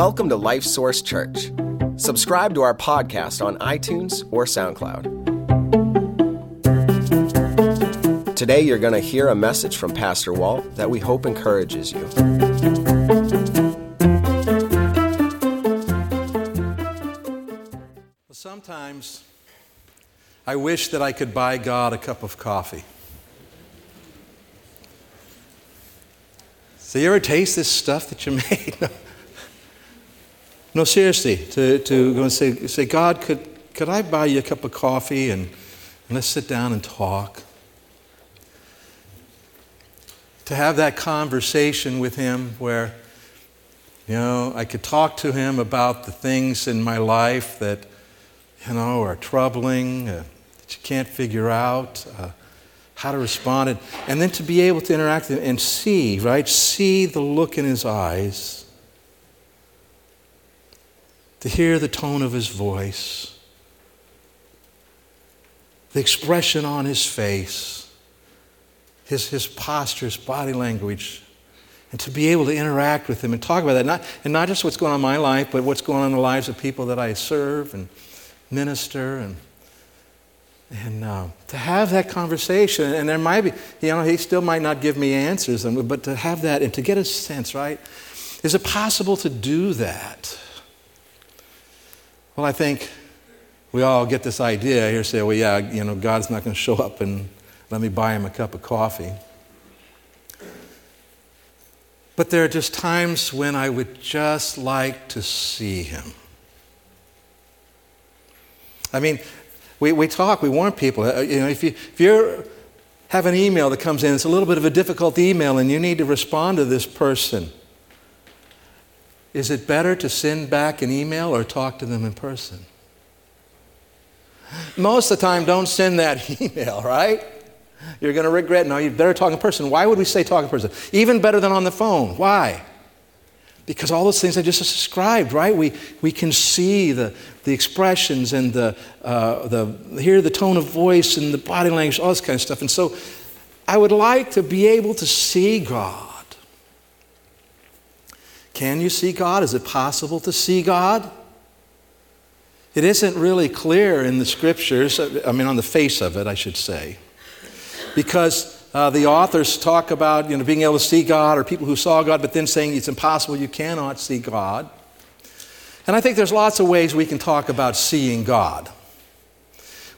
Welcome to Life Source Church. Subscribe to our podcast on iTunes or SoundCloud. Today, you're going to hear a message from Pastor Walt that we hope encourages you. Sometimes I wish that I could buy God a cup of coffee. So, you ever taste this stuff that you made? No, seriously, to, to go and say, say, God, could, could I buy you a cup of coffee and, and let's sit down and talk? To have that conversation with Him where, you know, I could talk to Him about the things in my life that, you know, are troubling, uh, that you can't figure out. Uh, how to respond, and, and then to be able to interact and see, right? See the look in his eyes, to hear the tone of his voice, the expression on his face, his, his posture, his body language, and to be able to interact with him and talk about that. Not, and not just what's going on in my life, but what's going on in the lives of people that I serve and minister and and uh, to have that conversation, and there might be, you know, he still might not give me answers, but to have that and to get a sense, right? Is it possible to do that? Well, I think we all get this idea here say, well, yeah, you know, God's not going to show up and let me buy him a cup of coffee. But there are just times when I would just like to see him. I mean, we, we talk, we warn people. Uh, you know, if you if you have an email that comes in, it's a little bit of a difficult email, and you need to respond to this person. Is it better to send back an email or talk to them in person? Most of the time, don't send that email, right? You're going to regret. No, you better talk in person. Why would we say talk in person? Even better than on the phone. Why? Because all those things I just described, right? We, we can see the, the expressions and the, uh, the, hear the tone of voice and the body language, all this kind of stuff. And so I would like to be able to see God. Can you see God? Is it possible to see God? It isn't really clear in the scriptures, I mean, on the face of it, I should say, because uh, the authors talk about you know, being able to see God or people who saw God, but then saying it's impossible, you cannot see God. And I think there's lots of ways we can talk about seeing God.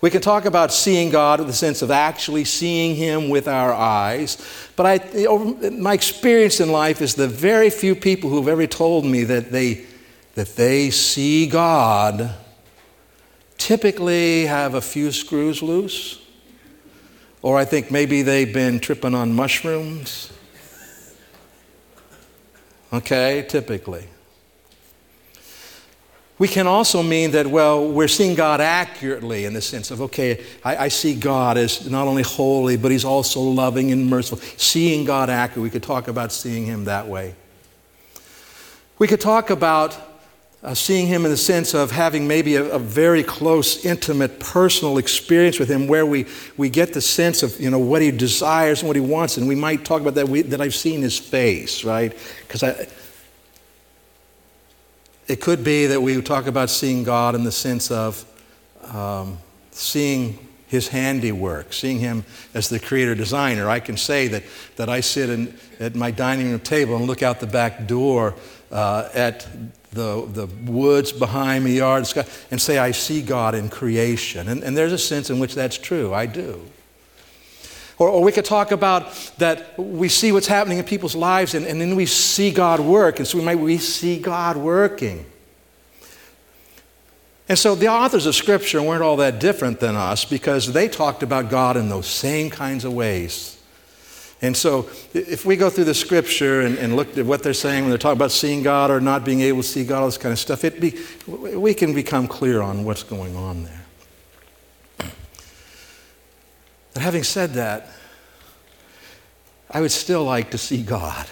We can talk about seeing God in the sense of actually seeing Him with our eyes. But I, my experience in life is the very few people who have ever told me that they, that they see God typically have a few screws loose or I think maybe they've been tripping on mushrooms. Okay, typically. We can also mean that, well, we're seeing God accurately in the sense of, okay, I, I, see God as not only holy, but He's also loving and merciful. Seeing God accurately, we could talk about seeing Him that way. We could talk about uh, seeing him in the sense of having maybe a, a, very close, intimate, personal experience with him where we, we get the sense of you know, what he desires and what he wants. And we might talk about that, we, that I've seen his face, right? Because it could be that we talk about seeing God in the sense of um, seeing his handiwork, seeing him as the creator designer. I can say that, that I sit in, at my dining room table and look out the back door uh, at the, the woods behind me, yard, sky, and say, I see God in creation. And, and there's a sense in which that's true. I do. Or, or, we could talk about that we see what's happening in people's lives and, and then we see God work. And so we might we see God working. And so the authors of Scripture weren't all that different than us because they talked about God in those same kinds of ways. And so, if we go through the scripture and, and, look at what they're saying when they're talking about seeing God or not being able to see God, all this kind of stuff, it be, we can become clear on what's going on there. But having said that, I would still like to see God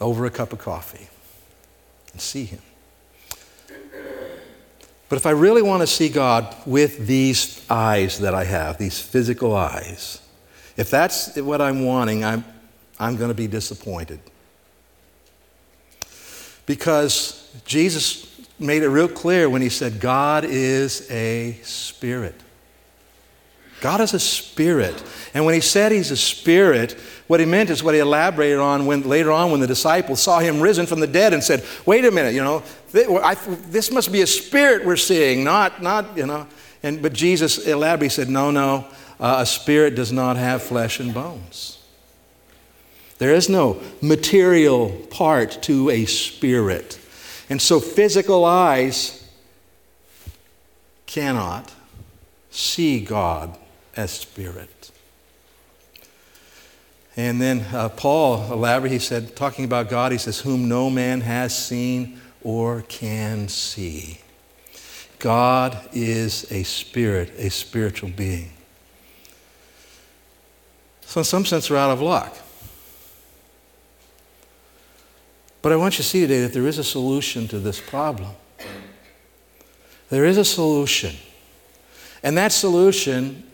over a cup of coffee and see Him. But if I really want to see God with these eyes that I have, these physical eyes, if that's what I'm wanting, I'm, I'm going to be disappointed. Because Jesus made it real clear when he said, God is a spirit. God is a spirit. And when he said he's a spirit, what he meant is what he elaborated on when later on when the disciples saw him risen from the dead and said, "Wait a minute, you know, this must be a spirit we're seeing, not not you know." And but Jesus elaborated. He said, "No, no, uh, a spirit does not have flesh and bones. There is no material part to a spirit, and so physical eyes cannot see God as spirit. And then uh, Paul elaborated, he said, talking about God, he says, Whom no man has seen or can see. God is a spirit, a spiritual being. So, in some sense, we're out of luck. But I want you to see today that there is a solution to this problem. There is a solution. And that solution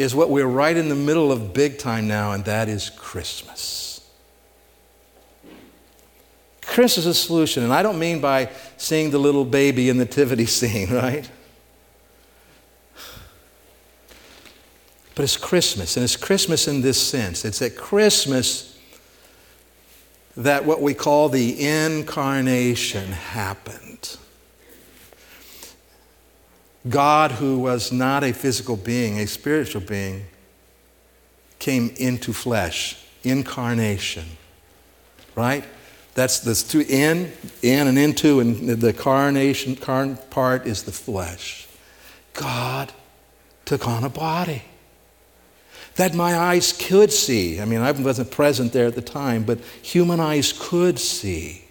is what we're right in the middle of big time now, and that is Christmas. Christmas is a solution, and I don't mean by seeing the little baby in the nativity scene, right? But it's Christmas, and it's Christmas in this sense. It's at Christmas that what we call the incarnation happened. God, who was not a physical being, a spiritual being, came into flesh, incarnation. Right? That's the two in, in and into, and the carnation carn part is the flesh. God took on a body that my eyes could see. I mean, I wasn't present there at the time, but human eyes could see.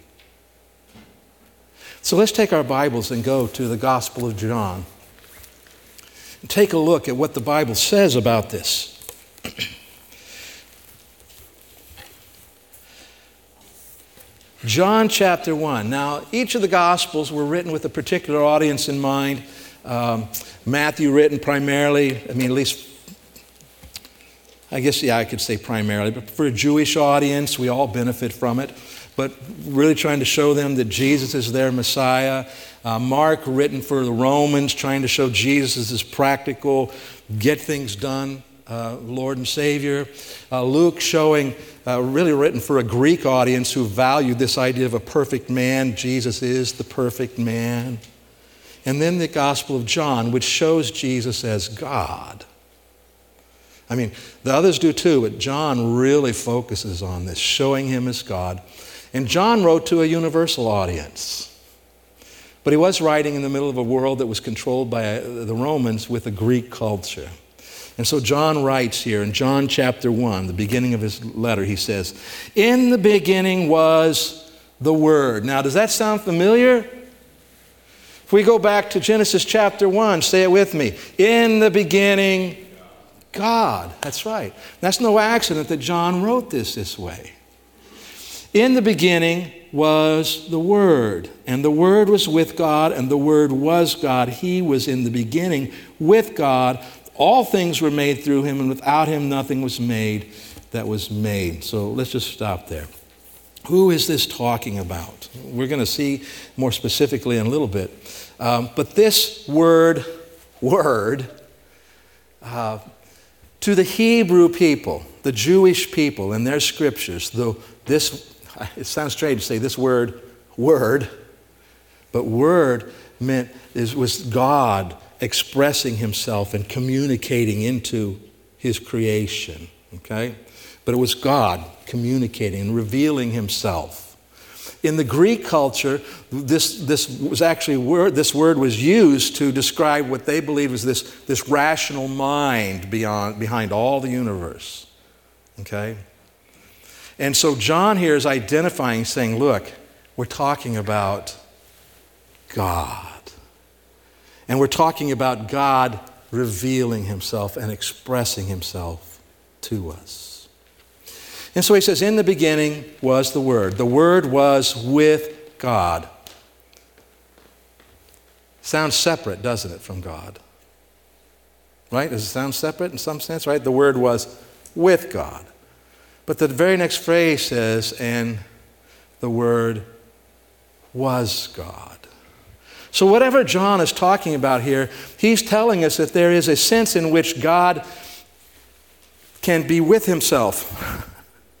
So let's take our Bibles and go to the Gospel of John take a look at what the Bible says about this. John chapter 1. Now, each of the Gospels were written with a particular audience in mind. Um, Matthew, written primarily, I mean, at least, I guess, yeah, I could say primarily, but for a Jewish audience, we all benefit from it. But really trying to show them that Jesus is their Messiah. Uh, Mark, written for the Romans, trying to show Jesus as this practical, get things done uh, Lord and Savior. Uh, Luke, showing, uh, really written for a Greek audience who valued this idea of a perfect man. Jesus is the perfect man. And then the Gospel of John, which shows Jesus as God. I mean, the others do too, but John really focuses on this, showing him as God. And John wrote to a universal audience. But he was writing in the middle of a world that was controlled by uh, the Romans with a Greek culture. And so John writes here in John chapter 1, the beginning of his letter, he says, In the beginning was the Word. Now, does that sound familiar? If we go back to Genesis chapter 1, say it with me. In the beginning, God. That's right. That's no accident that John wrote this this way. In the beginning was the Word, and the Word was with God, and the Word was God. He was in the beginning with God. All things were made through him, and without him nothing was made that was made. So let's just stop there. Who is this talking about? We're going to see more specifically in a little bit. Um, but this word, word, uh, to the Hebrew people, the Jewish people in their scriptures, though this it sounds strange to say this word, word, but word meant was God expressing himself and communicating into his creation. Okay? But it was God communicating and revealing himself. In the Greek culture, this, this was actually word, this word was used to describe what they believed was this, this rational mind beyond, behind all the universe. Okay? And so John here is identifying, saying, look, we're talking about God. And we're talking about God revealing himself and expressing himself to us. And so he says, In the beginning was the Word. The Word was with God. Sounds separate, doesn't it, from God? Right? Does it sound separate in some sense, right? The Word was with God. But the very next phrase says, and the Word was God. So, whatever John is talking about here, he's telling us that there is a sense in which God can be with himself,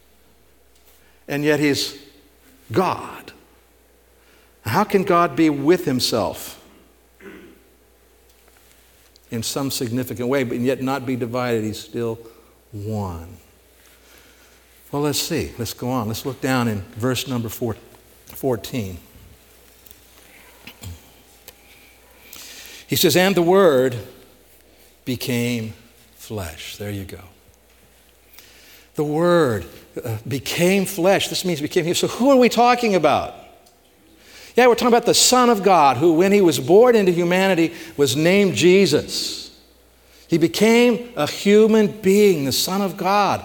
and yet he's God. How can God be with himself? in some significant way, but yet not be divided. He's still one. Well, let's see. Let's go on. Let's look down in verse number four, 14. He says, And the Word became flesh. There you go. The Word uh, became flesh. This means became. Human. So, who are we talking about? Yeah, we're talking about the Son of God, who, when he was born into humanity, was named Jesus. He became a human being, the Son of God.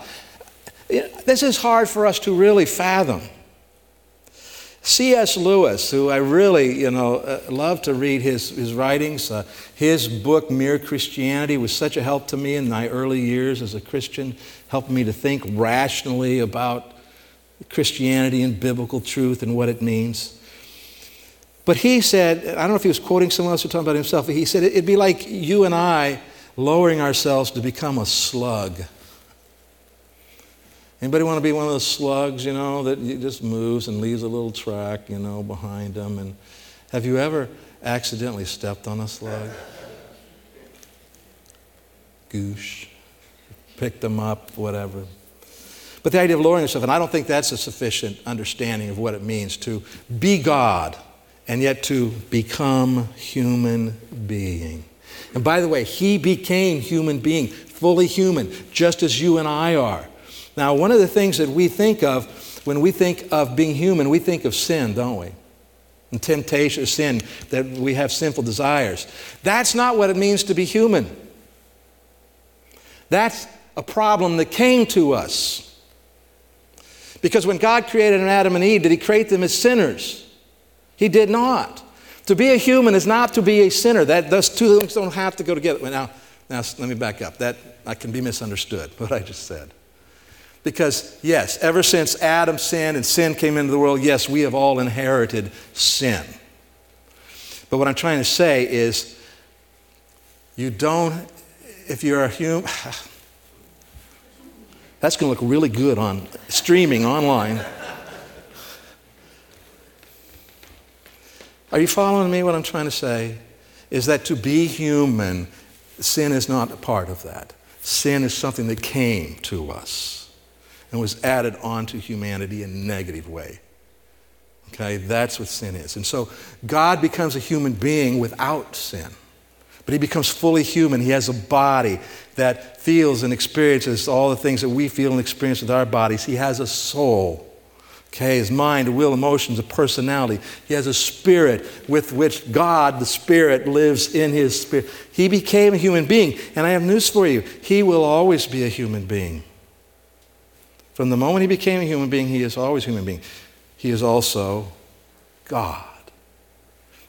This is hard for us to really fathom. C.S. Lewis, who I really, you know, uh, love to read his, his writings, uh, his book, Mere Christianity, was such a help to me in my early years as a Christian, helped me to think rationally about Christianity and biblical truth and what it means. But he said, I don't know if he was quoting someone else or talking about himself, but he said it'd be like you and I lowering ourselves to become a slug. Anybody want to be one of those slugs, you know, that just moves and leaves a little track, you know, behind them? And have you ever accidentally stepped on a slug? Goosh, picked them up, whatever. But the idea of lowering yourself, and I don't think that's a sufficient understanding of what it means to be God and yet to become human being. And by the way, he became human being, fully human, just as you and I are. Now, one of the things that we think of when we think of being human, we think of sin, don't we? And temptation, sin, that we have sinful desires. That's not what it means to be human. That's a problem that came to us. Because when God created Adam and Eve, did He create them as sinners? He did not. To be a human is not to be a sinner. That, those two things don't have to go together. Now, now, let me back up. That I can be misunderstood, what I just said. Because, yes, ever since Adam sinned and sin came into the world, yes, we have all inherited sin. But what I'm trying to say is, you don't, if you're a human, that's going to look really good on streaming online. Are you following me? What I'm trying to say is that to be human, sin is not a part of that. Sin is something that came to us and was added onto humanity in a negative way. Okay, that's what sin is. And so God becomes a human being without sin. But he becomes fully human. He has a body that feels and experiences all the things that we feel and experience with our bodies. He has a soul. Okay, his mind, a will, emotions, a personality. He has a spirit with which God, the Spirit, lives in his spirit. He became a human being. And I have news for you he will always be a human being. From the moment he became a human being, he is always a human being. He is also God.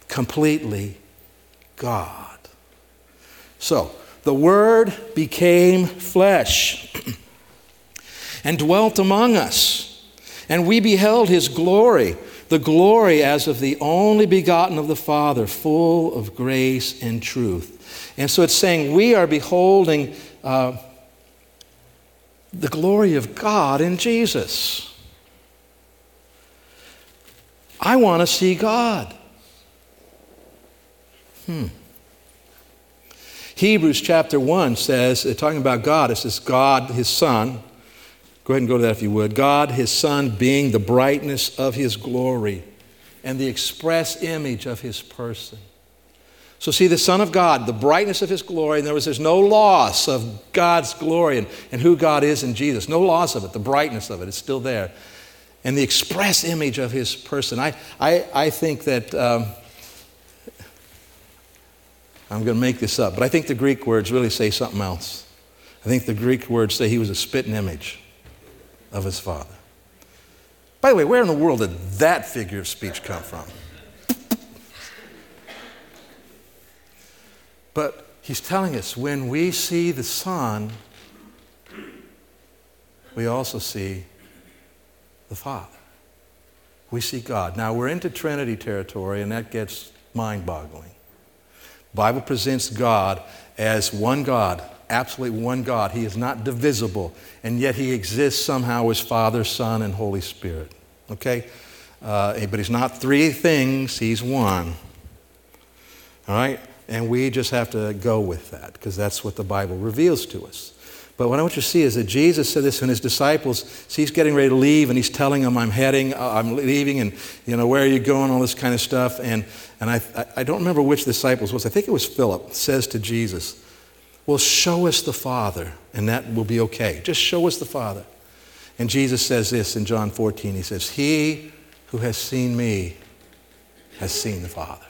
Completely God. So, the Word became flesh and dwelt among us. And we beheld his glory, the glory as of the only begotten of the Father, full of grace and truth. And so it's saying we are beholding uh, the glory of God in Jesus. I want to see God. Hmm. Hebrews chapter 1 says, talking about God, it says, God, his Son, Go ahead and go to that if you would. God, his Son, being the brightness of his glory and the express image of his person. So, see, the Son of God, the brightness of his glory, and there was there's no loss of God's glory and, and who God is in Jesus. No loss of it. The brightness of it is still there. And the express image of his person. I, I, I think that, um, I'm going to make this up, but I think the Greek words really say something else. I think the Greek words say he was a spitting image of his father. By the way, where in the world did that figure of speech come from? But he's telling us when we see the Son, we also see the Father. we see God. Now we're into Trinity territory, and that gets mind boggling. Bible presents God as one God, absolutely one God. He is not divisible, and yet he exists somehow as Father, Son, and Holy Spirit. Okay? Uh, but he's not three things, he's one. All right? And we just have to go with that because that's what the Bible reveals to us. But what I want you to see is that Jesus said this when his disciples, see, he's getting ready to leave and he's telling them, I'm heading, uh, I'm leaving, and, you know, where are you going, all this kind of stuff. And, and I, I don't remember which disciples was. I think it was Philip, says to Jesus, Well, show us the Father, and that will be okay. Just show us the Father. And Jesus says this in John 14. He says, He who has seen me has seen the Father.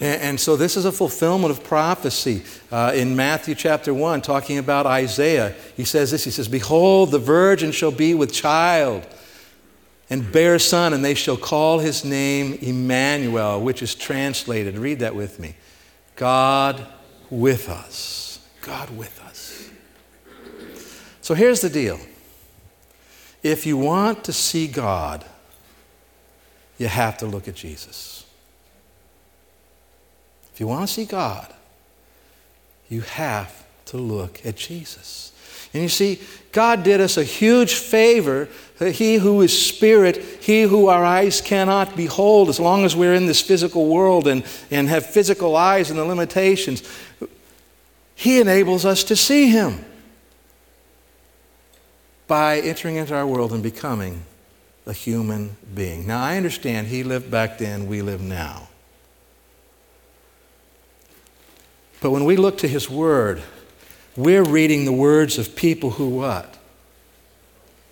And, and so this is a fulfillment of prophecy. Uh, in Matthew chapter 1, talking about Isaiah, he says this He says, Behold, the virgin shall be with child and bear a son, and they shall call his name Emmanuel, which is translated, read that with me God with us. God with us. So here's the deal if you want to see God, you have to look at Jesus. If you want to see God, you have to look at Jesus. And you see, God did us a huge favor He who is Spirit, He who our eyes cannot behold, as long as we're in this physical world and, and have physical eyes and the limitations, He enables us to see Him by entering into our world and becoming a human being. Now, I understand He lived back then, we live now. But when we look to His Word, we're reading the words of people who what?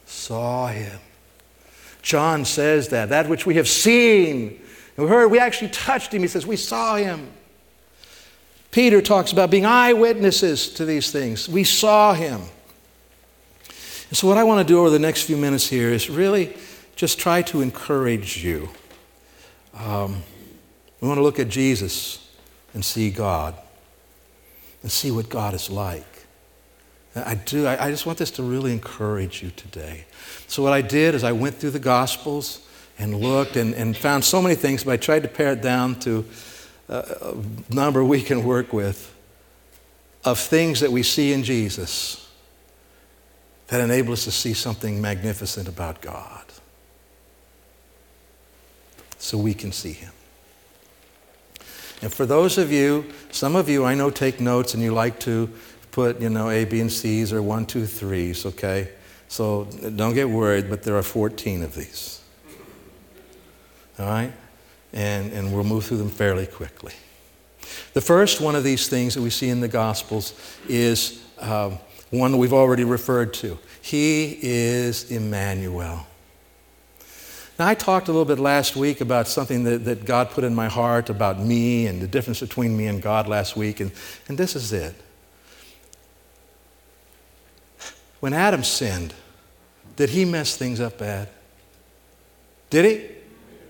Saw Him. John says that, that which we have seen and heard, we actually touched Him. He says, We saw Him. Peter talks about being eyewitnesses to these things. We saw Him. And so, what I want to do over the next few minutes here is really just try to encourage you. Um, we want to look at Jesus and see God and see what God is like. I do. I, I just want this to really encourage you today. So, what I did is I went through the Gospels and looked and, and found so many things, but I tried to pare it down to uh, a number we can work with of things that we see in Jesus that enable us to see something magnificent about God so we can see Him. And for those of you, some of you I know take notes and you like to put, you know, A, B, and C's or one, two, threes, okay? So don't get worried, but there are 14 of these. All right? And, and we'll move through them fairly quickly. The first one of these things that we see in the Gospels is um, one that we've already referred to. He is Emmanuel. Now, I talked a little bit last week about something that, that God put in my heart about me and the difference between me and God last week, and, and this is it. When Adam sinned, did he mess things up bad? Did he?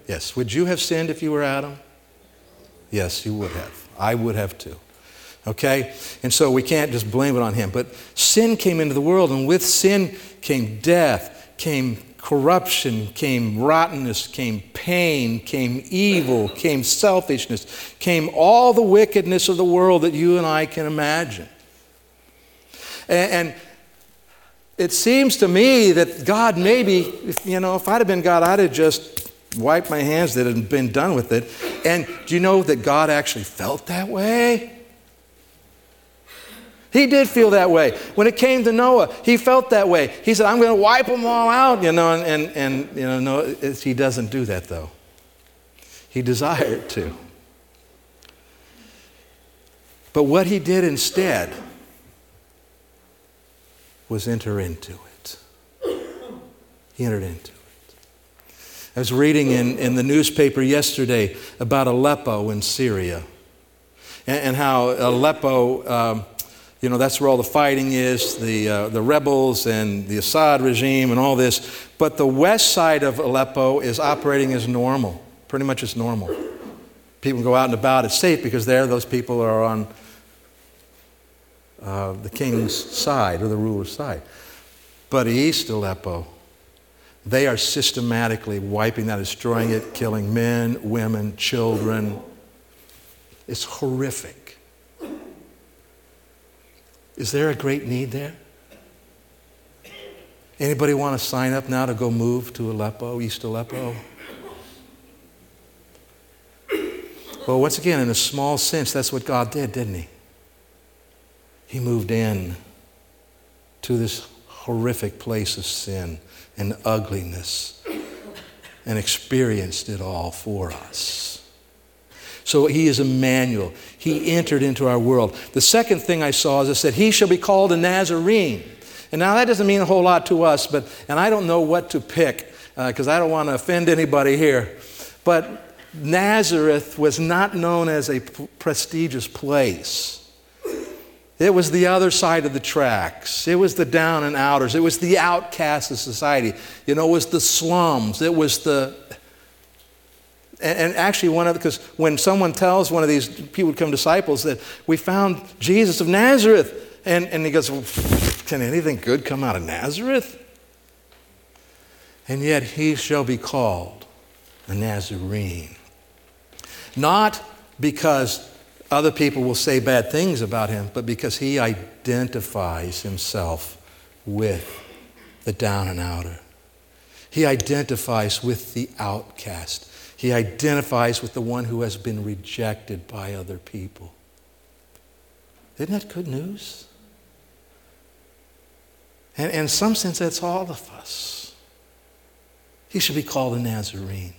Yes. Would you have sinned if you were Adam? Yes, you would have. I would have too. Okay? And so we can't just blame it on him. But sin came into the world, and with sin came death, came corruption, came rottenness, came pain, came evil, came selfishness, came all the wickedness of the world that you and I can imagine. And, it seems to me that God maybe, you know, if I'd have been God, I'd have just wiped my hands that had been done with it. And do you know that God actually felt that way? He did feel that way. When it came to Noah, he felt that way. He said, I'm going to wipe them all out, you know, and, and, and you know, no, he doesn't do that though. He desired to. But what he did instead was enter into it. He entered into it. I was reading in, in the newspaper yesterday about Aleppo in Syria and, and how Aleppo. Um, you know, that's where all the fighting is, the, uh, the rebels and the Assad regime and all this. But the west side of Aleppo is operating as normal, pretty much as normal. People go out and about, it's safe because there those people are on uh, the king's side or the ruler's side. But East Aleppo, they are systematically wiping that, destroying it, killing men, women, children. It's horrific. Is there a great need there? Anybody want to sign up now to go move to Aleppo, East Aleppo? Well, once again, in a small sense, that's what God did, didn't He? He moved in to this horrific place of sin and ugliness and experienced it all for us. So he is Emmanuel. He entered into our world. The second thing I saw is it said, He shall be called a Nazarene. And now that doesn't mean a whole lot to us, but, and I don't know what to pick because uh, I don't want to offend anybody here. But Nazareth was not known as a p- prestigious place. It was the other side of the tracks. It was the down and outers. It was the outcasts of society. You know, it was the slums. It was the. And, and actually, one of because when someone tells one of these people become disciples that we found Jesus of Nazareth, and, and he goes, well, Can anything good come out of Nazareth? And yet he shall be called a Nazarene. Not because other people will say bad things about him, but because he identifies himself with the down and outer. He identifies with the outcast. He identifies with the one who has been rejected by other people. Isn't that good news? And in some sense, that's all of us. He should be called a Nazarene.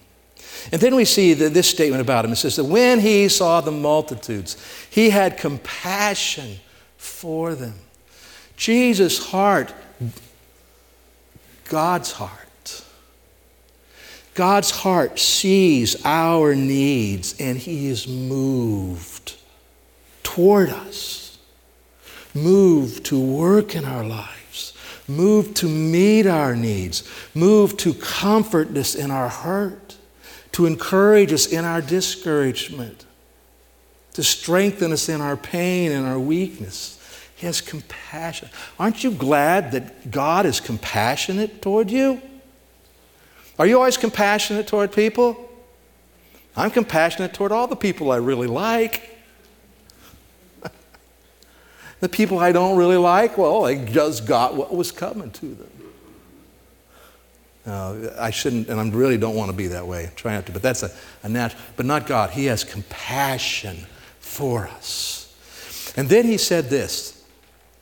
And then we see the, this statement about him. It says that when he saw the multitudes, he had compassion for them. Jesus' heart, God's heart. God's heart sees our needs and he is moved toward us, moved to work in our lives, moved to meet our needs, moved to comfort us in our hurt to encourage us in our discouragement, to strengthen us in our pain and our weakness. He has compassion. Aren't you glad that God is compassionate toward you? Are you always compassionate toward people? I'm compassionate toward all the people I really like. the people I don't really like, well, they just got what was coming to them. Uh, I shouldn't, and I really don't want to be that way. Try not to, but that's a, a natural. But not God. He has compassion for us. And then he said this.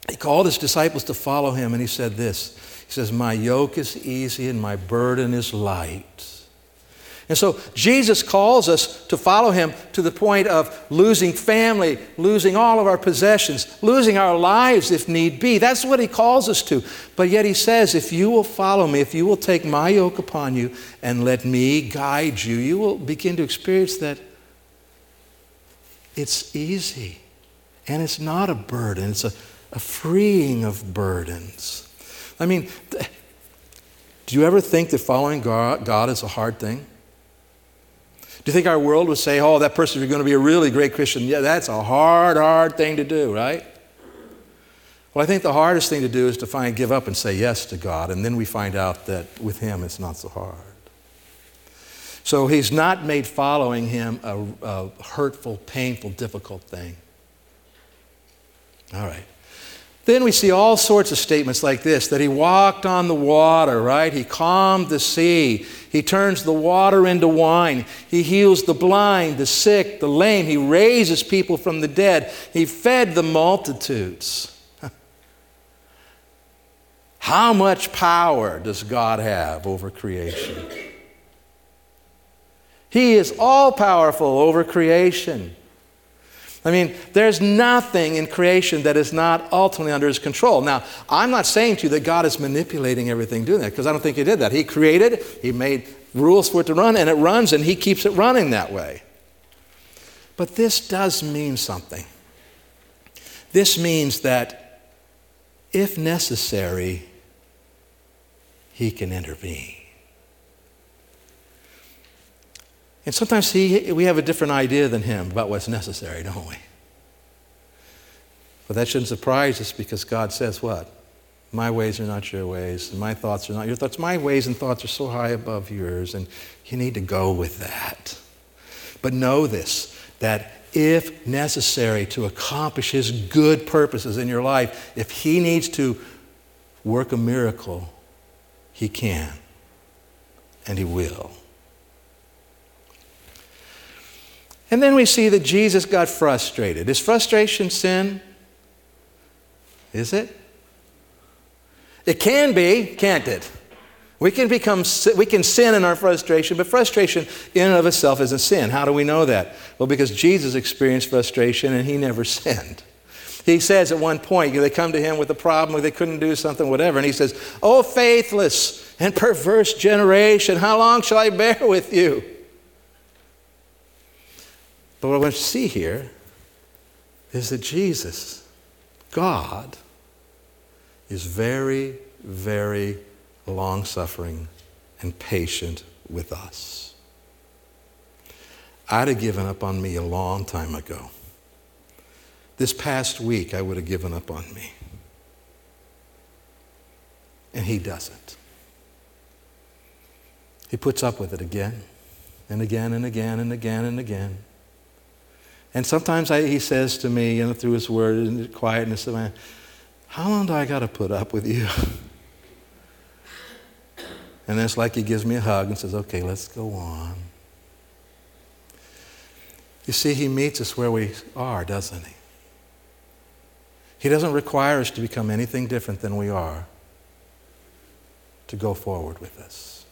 He called his disciples to follow him, and he said this. He says, My yoke is easy and my burden is light. And so Jesus calls us to follow him to the point of losing family, losing all of our possessions, losing our lives if need be. That's what he calls us to. But yet he says, if you will follow me, if you will take my yoke upon you and let me guide you, you will begin to experience that it's easy and it's not a burden, it's a, a freeing of burdens. I mean, do you ever think that following God, is a hard thing? Do you think our world would say, oh, that person is going to be a really great Christian? Yeah, that's a hard, hard thing to do, right? Well, I think the hardest thing to do is to find, give up and say yes to God, and then we find out that with Him it's not so hard. So He's not made following Him a, a hurtful, painful, difficult thing. All right. Then we see all sorts of statements like this that he walked on the water, right? He calmed the sea. He turns the water into wine. He heals the blind, the sick, the lame. He raises people from the dead. He fed the multitudes. How much power does God have over creation? He is all powerful over creation. I mean, there's nothing in creation that is not ultimately under his control. Now, I'm not saying to you that God is manipulating everything doing that, because I don't think he did that. He created he made rules for it to run, and it runs, and he keeps it running that way. But this does mean something. This means that if necessary, he can intervene. And sometimes he, we have a different idea than him about what's necessary, don't we? But that shouldn't surprise us because God says what? My ways are not your ways, and my thoughts are not your thoughts. My ways and thoughts are so high above yours, and you need to go with that. But know this that if necessary to accomplish His good purposes in your life, if He needs to work a miracle, He can, and He will. And then we see that Jesus got frustrated. Is frustration sin? Is it? It can be, can't it? We can become we can sin in our frustration, but frustration in and of itself isn't sin. How do we know that? Well, because Jesus experienced frustration and he never sinned. He says at one point, they come to him with a problem, they couldn't do something, whatever, and he says, Oh, faithless and perverse generation, how long shall I bear with you? But what I want to see here is that Jesus, God, is very, very long suffering and patient with us. I'd have given up on me a long time ago. This past week, I would have given up on me. And he doesn't. He puts up with it again and again and again and again and again. And sometimes I, he says to me, you know, through his word and quietness, of man, how long do I got to put up with you? and then it's like he gives me a hug and says, okay, let's go on. You see, he meets us where we are, doesn't he? He doesn't require us to become anything different than we are to go forward with us.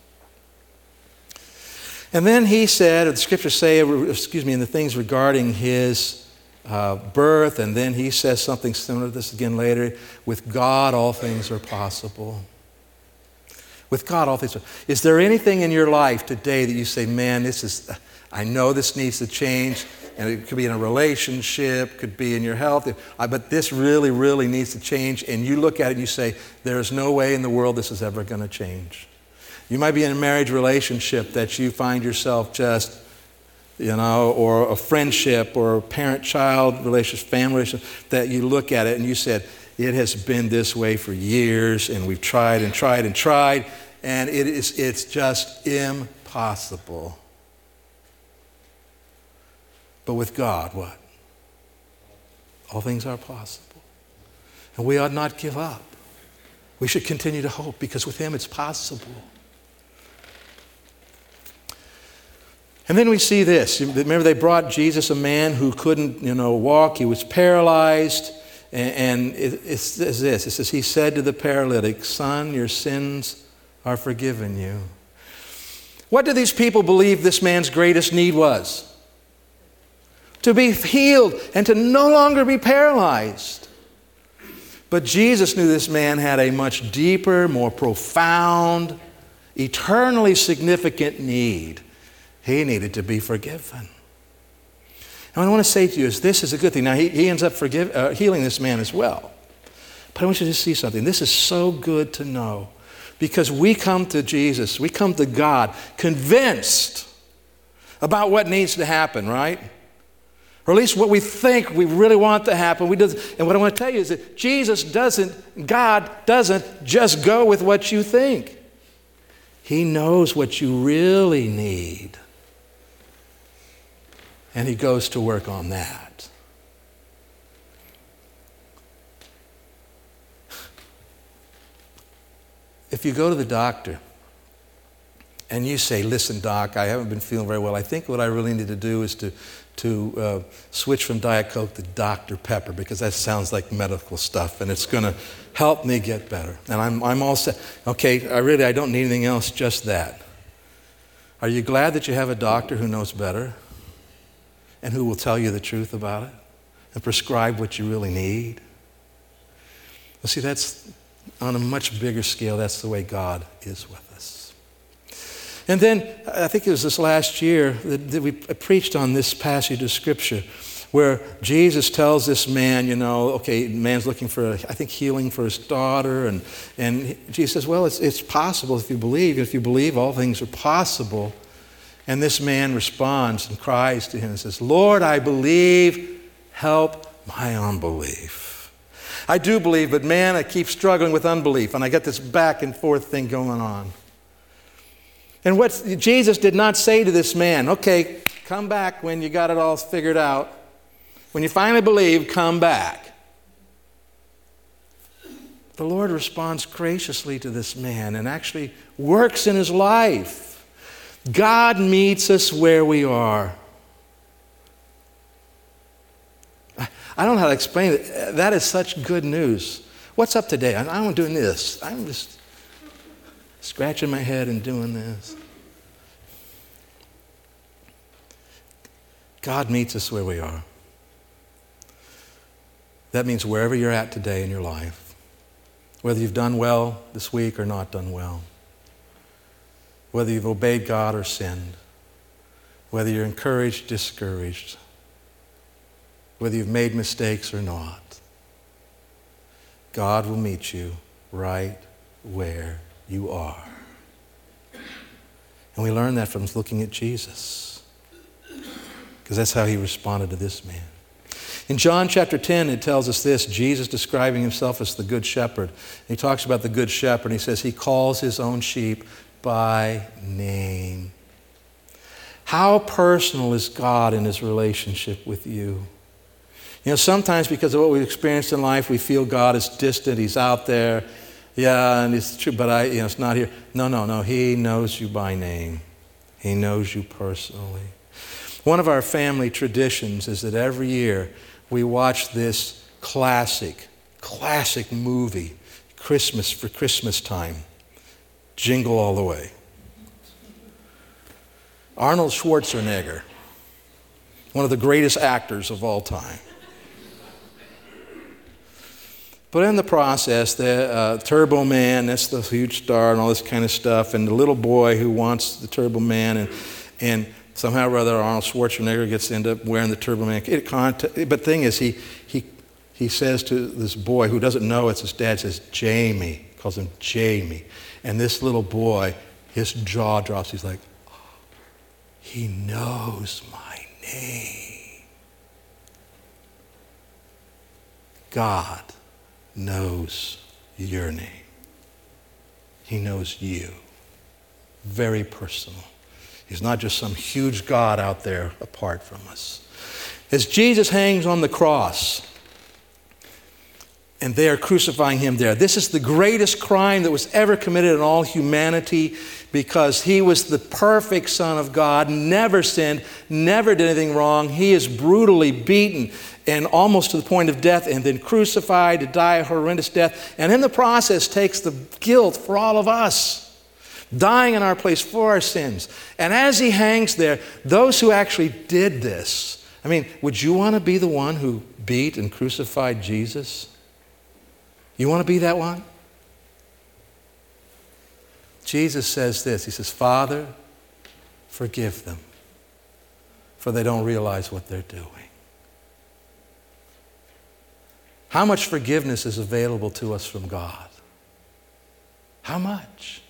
And then he said, the scriptures say, excuse me, in the things regarding his uh, birth, and then he says something similar to this again later with God, all things are possible. With God, all things are. Is there anything in your life today that you say, man, this is, I know this needs to change? And it could be in a relationship, could be in your health, but this really, really needs to change. And you look at it and you say, there is no way in the world this is ever going to change. You might be in a marriage relationship that you find yourself just, you know, or a friendship or a parent child relationship, family relationship, that you look at it and you said, it has been this way for years and we've tried and tried and tried and it is, it's just impossible. But with God, what? All things are possible. And we ought not give up. We should continue to hope because with Him it's possible. And then we see this. Remember, they brought Jesus a man who couldn't, you know, walk. He was paralyzed. And it says this. It says, He said to the paralytic, Son, your sins are forgiven you. What do these people believe this man's greatest need was? To be healed and to no longer be paralyzed. But Jesus knew this man had a much deeper, more profound, eternally significant need. He needed to be forgiven. And what I want to say to you is this is a good thing. Now, he, he ends up forgive, uh, healing this man as well. But I want you to see something. This is so good to know because we come to Jesus, we come to God convinced about what needs to happen, right? Or at least what we think we really want to happen. We and what I want to tell you is that Jesus doesn't, God doesn't just go with what you think. He knows what you really need and he goes to work on that. If you go to the doctor and you say, Listen, doc, I haven't been feeling very well, I think what I really need to do is to, to uh, switch from Diet Coke to Dr. Pepper because that sounds like medical stuff and it's going to help me get better. And I'm, I'm all set. Okay, I really I don't need anything else, just that. Are you glad that you have a doctor who knows better? And who will tell you the truth about it and prescribe what you really need. Well, see, that's on a much bigger scale, that's the way God is with us. And then I think it was this last year that, we preached on this passage of Scripture where Jesus tells this man, you know, okay, man's looking for, I think, healing for his daughter. And, and Jesus says, well, it's, it's possible if you believe. If you believe, all things are possible. And this man responds and cries to him and says, Lord, I believe, help my unbelief. I do believe, but man, I keep struggling with unbelief, and I get this back and forth thing going on. And what Jesus did not say to this man, okay, come back when you got it all figured out. When you finally believe, come back. The Lord responds graciously to this man and actually works in his life. God meets us where we are. I don't know how to explain it. That is such good news. What's up today? I'm doing this. I'm just scratching my head and doing this. God meets us where we are. That means wherever you're at today in your life, whether you've done well this week or not done well, whether you've obeyed God or sinned, whether you're encouraged, discouraged, whether you've made mistakes or not, God will meet you right where you are. And we learn that from looking at Jesus, because that's how he responded to this man. In John chapter 10, it tells us this Jesus describing himself as the good shepherd. He talks about the good shepherd. He says he calls his own sheep by name. How personal is God in his relationship with you? You know, sometimes because of what we've experienced in life, we feel God is distant, He's out there. Yeah, and it's true, but I, you know, it's not here. No, no, no. He knows you by name, He knows you personally. One of our family traditions is that every year we watch this classic, classic movie, Christmas for Christmas time, Jingle All the Way. Arnold Schwarzenegger, one of the greatest actors of all time. But in the process, the uh, Turbo Man, that's the huge star and all this kind of stuff, and the little boy who wants the Turbo Man, and, and somehow or other Arnold Schwarzenegger gets end up wearing the Turbo Man. It, but the thing is, he, he, he says to this boy who doesn't know it's his dad, says, Jamie, calls him Jamie. And this little boy, his jaw drops. He's like, oh, he knows my name. God knows your name. He knows you. Very personal. He's not just some huge God out there apart from us. As Jesus hangs on the cross, and they are crucifying him there. This is the greatest crime that was ever committed in all humanity because he was the perfect Son of God, never sinned, never did anything wrong. He is brutally beaten and almost to the point of death, and then crucified to die a horrendous death, and in the process takes the guilt for all of us, dying in our place for our sins. And as he hangs there, those who actually did this, I mean, would you want to be the one who beat and crucified Jesus? You want to be that one? Jesus says this He says, Father, forgive them, for they don't realize what they're doing. How much forgiveness is available to us from God? How much?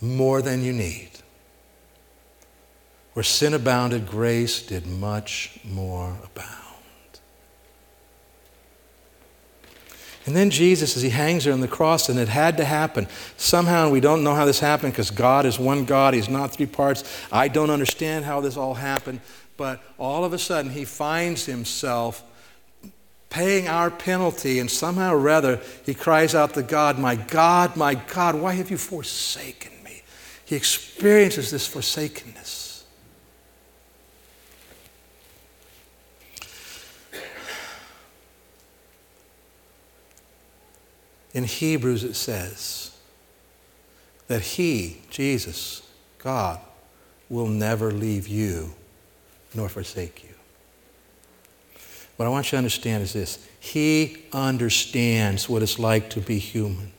More than you need. Where sin abounded, grace did much more abound. And then Jesus, as he hangs there on the cross, and it had to happen. Somehow, and we don't know how this happened because God is one God, He's not three parts. I don't understand how this all happened, but all of a sudden, he finds himself paying our penalty, and somehow or other, he cries out to God, My God, my God, why have you forsaken me? He experiences this forsakenness. In Hebrews, it says that He, Jesus, God, will never leave you nor forsake you. What I want you to understand is this He understands what it's like to be human.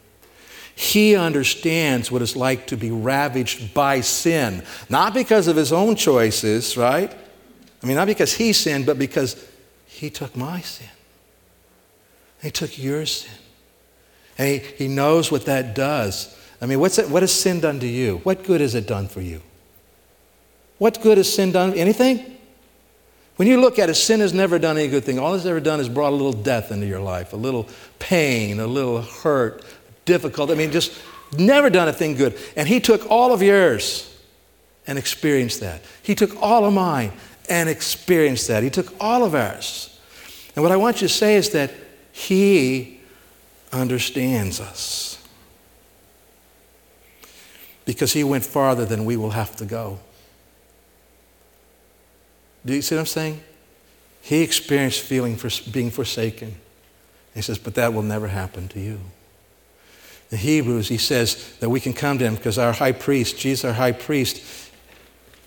He understands what it's like to be ravaged by sin, not because of his own choices, right? I mean, not because he sinned, but because he took my sin. He took your sin. And he, he knows what that does. I mean, what's it, what has sin done to you? What good has it done for you? What good has sin done? Anything? When you look at it, sin has never done any good thing. All it's ever done is brought a little death into your life, a little pain, a little hurt, difficult. I mean, just never done a thing good. And He took all of yours and experienced that. He took all of mine and experienced that. He took all of ours. And what I want you to say is that He understands us because He went farther than we will have to go. Do you see what I'm saying? He experienced feeling for being forsaken. He says, but that will never happen to you. The Hebrews, he says that we can come to him because our high priest, Jesus, our high priest,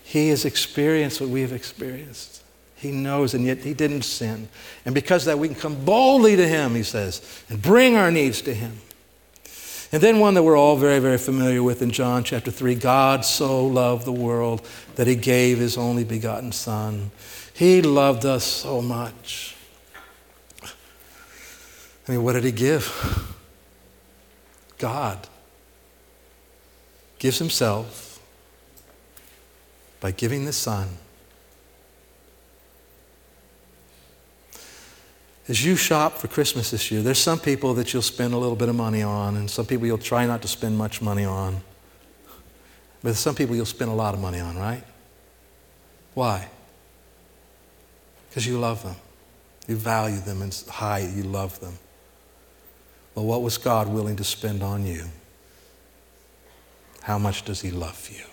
he has experienced what we have experienced. He knows, and yet he didn't sin. And because of that, we can come boldly to him, he says, and bring our needs to him. And then one that we're all very, very familiar with in John chapter 3 God so loved the world that he gave his only begotten Son. He loved us so much. I mean, what did he give? God gives himself by giving the Son. As you shop for Christmas this year, there's some people that you'll spend a little bit of money on, and some people you'll try not to spend much money on. But some people you'll spend a lot of money on, right? Why? Because you love them. You value them and high, you love them. Well, what was God willing to spend on you? How much does He love you?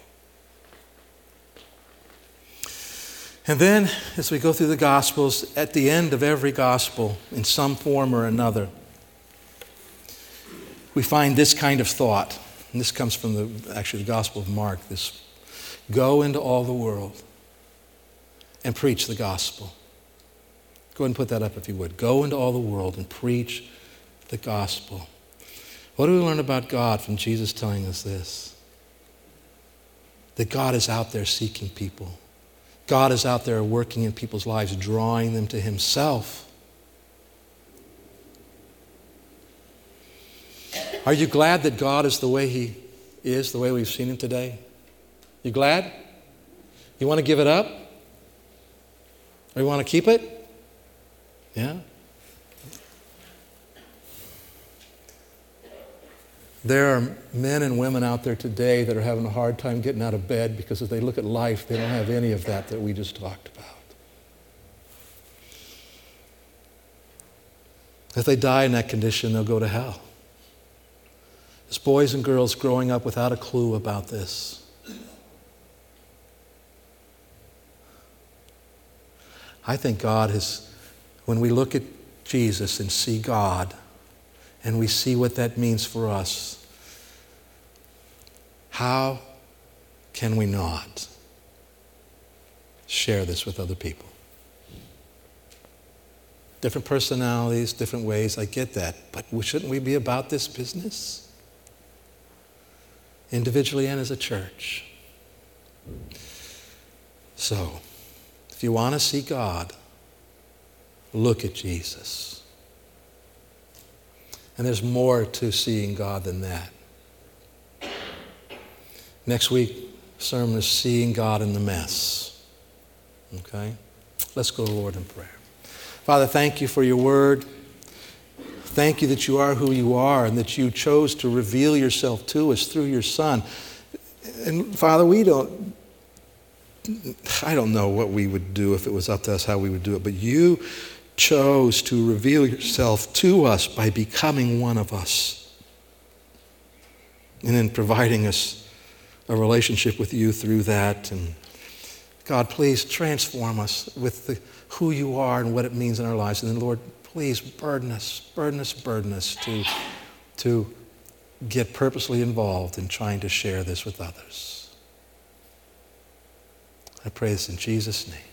And then, as we go through the Gospels, at the end of every Gospel, in some form or another, we find this kind of thought. And this comes from the, actually the Gospel of Mark. This go into all the world and preach the gospel. Go ahead and put that up if you would. Go into all the world and preach the gospel. What do we learn about God from Jesus telling us this? That God is out there seeking people. God is out there working in people's lives, drawing them to Himself. Are you glad that God is the way He is, the way we've seen Him today? You glad? You want to give it up? Or you want to keep it? Yeah? There are men and women out there today that are having a hard time getting out of bed because as they look at life, they don't have any of that that we just talked about. If they die in that condition, they'll go to hell. There's boys and girls growing up without a clue about this. I think God has, when we look at Jesus and see God, and we see what that means for us, how can we not share this with other people? Different personalities, different ways, I get that. But shouldn't we be about this business? Individually and as a church. So, if you want to see God, look at Jesus. And there's more to seeing God than that. Next week, sermon is seeing God in the mess. Okay? Let's go to Lord in prayer. Father, thank you for your word. Thank you that you are who you are and that you chose to reveal yourself to us through your Son. And Father, we don't, I don't know what we would do if it was up to us how we would do it, but you chose to reveal yourself to us by becoming one of us and then providing us a relationship with you through that. And God, please transform us with the, who you are and what it means in our lives. And then, Lord, please burden us, burden us, burden us to, to get purposely involved in trying to share this with others. I pray this in Jesus' name.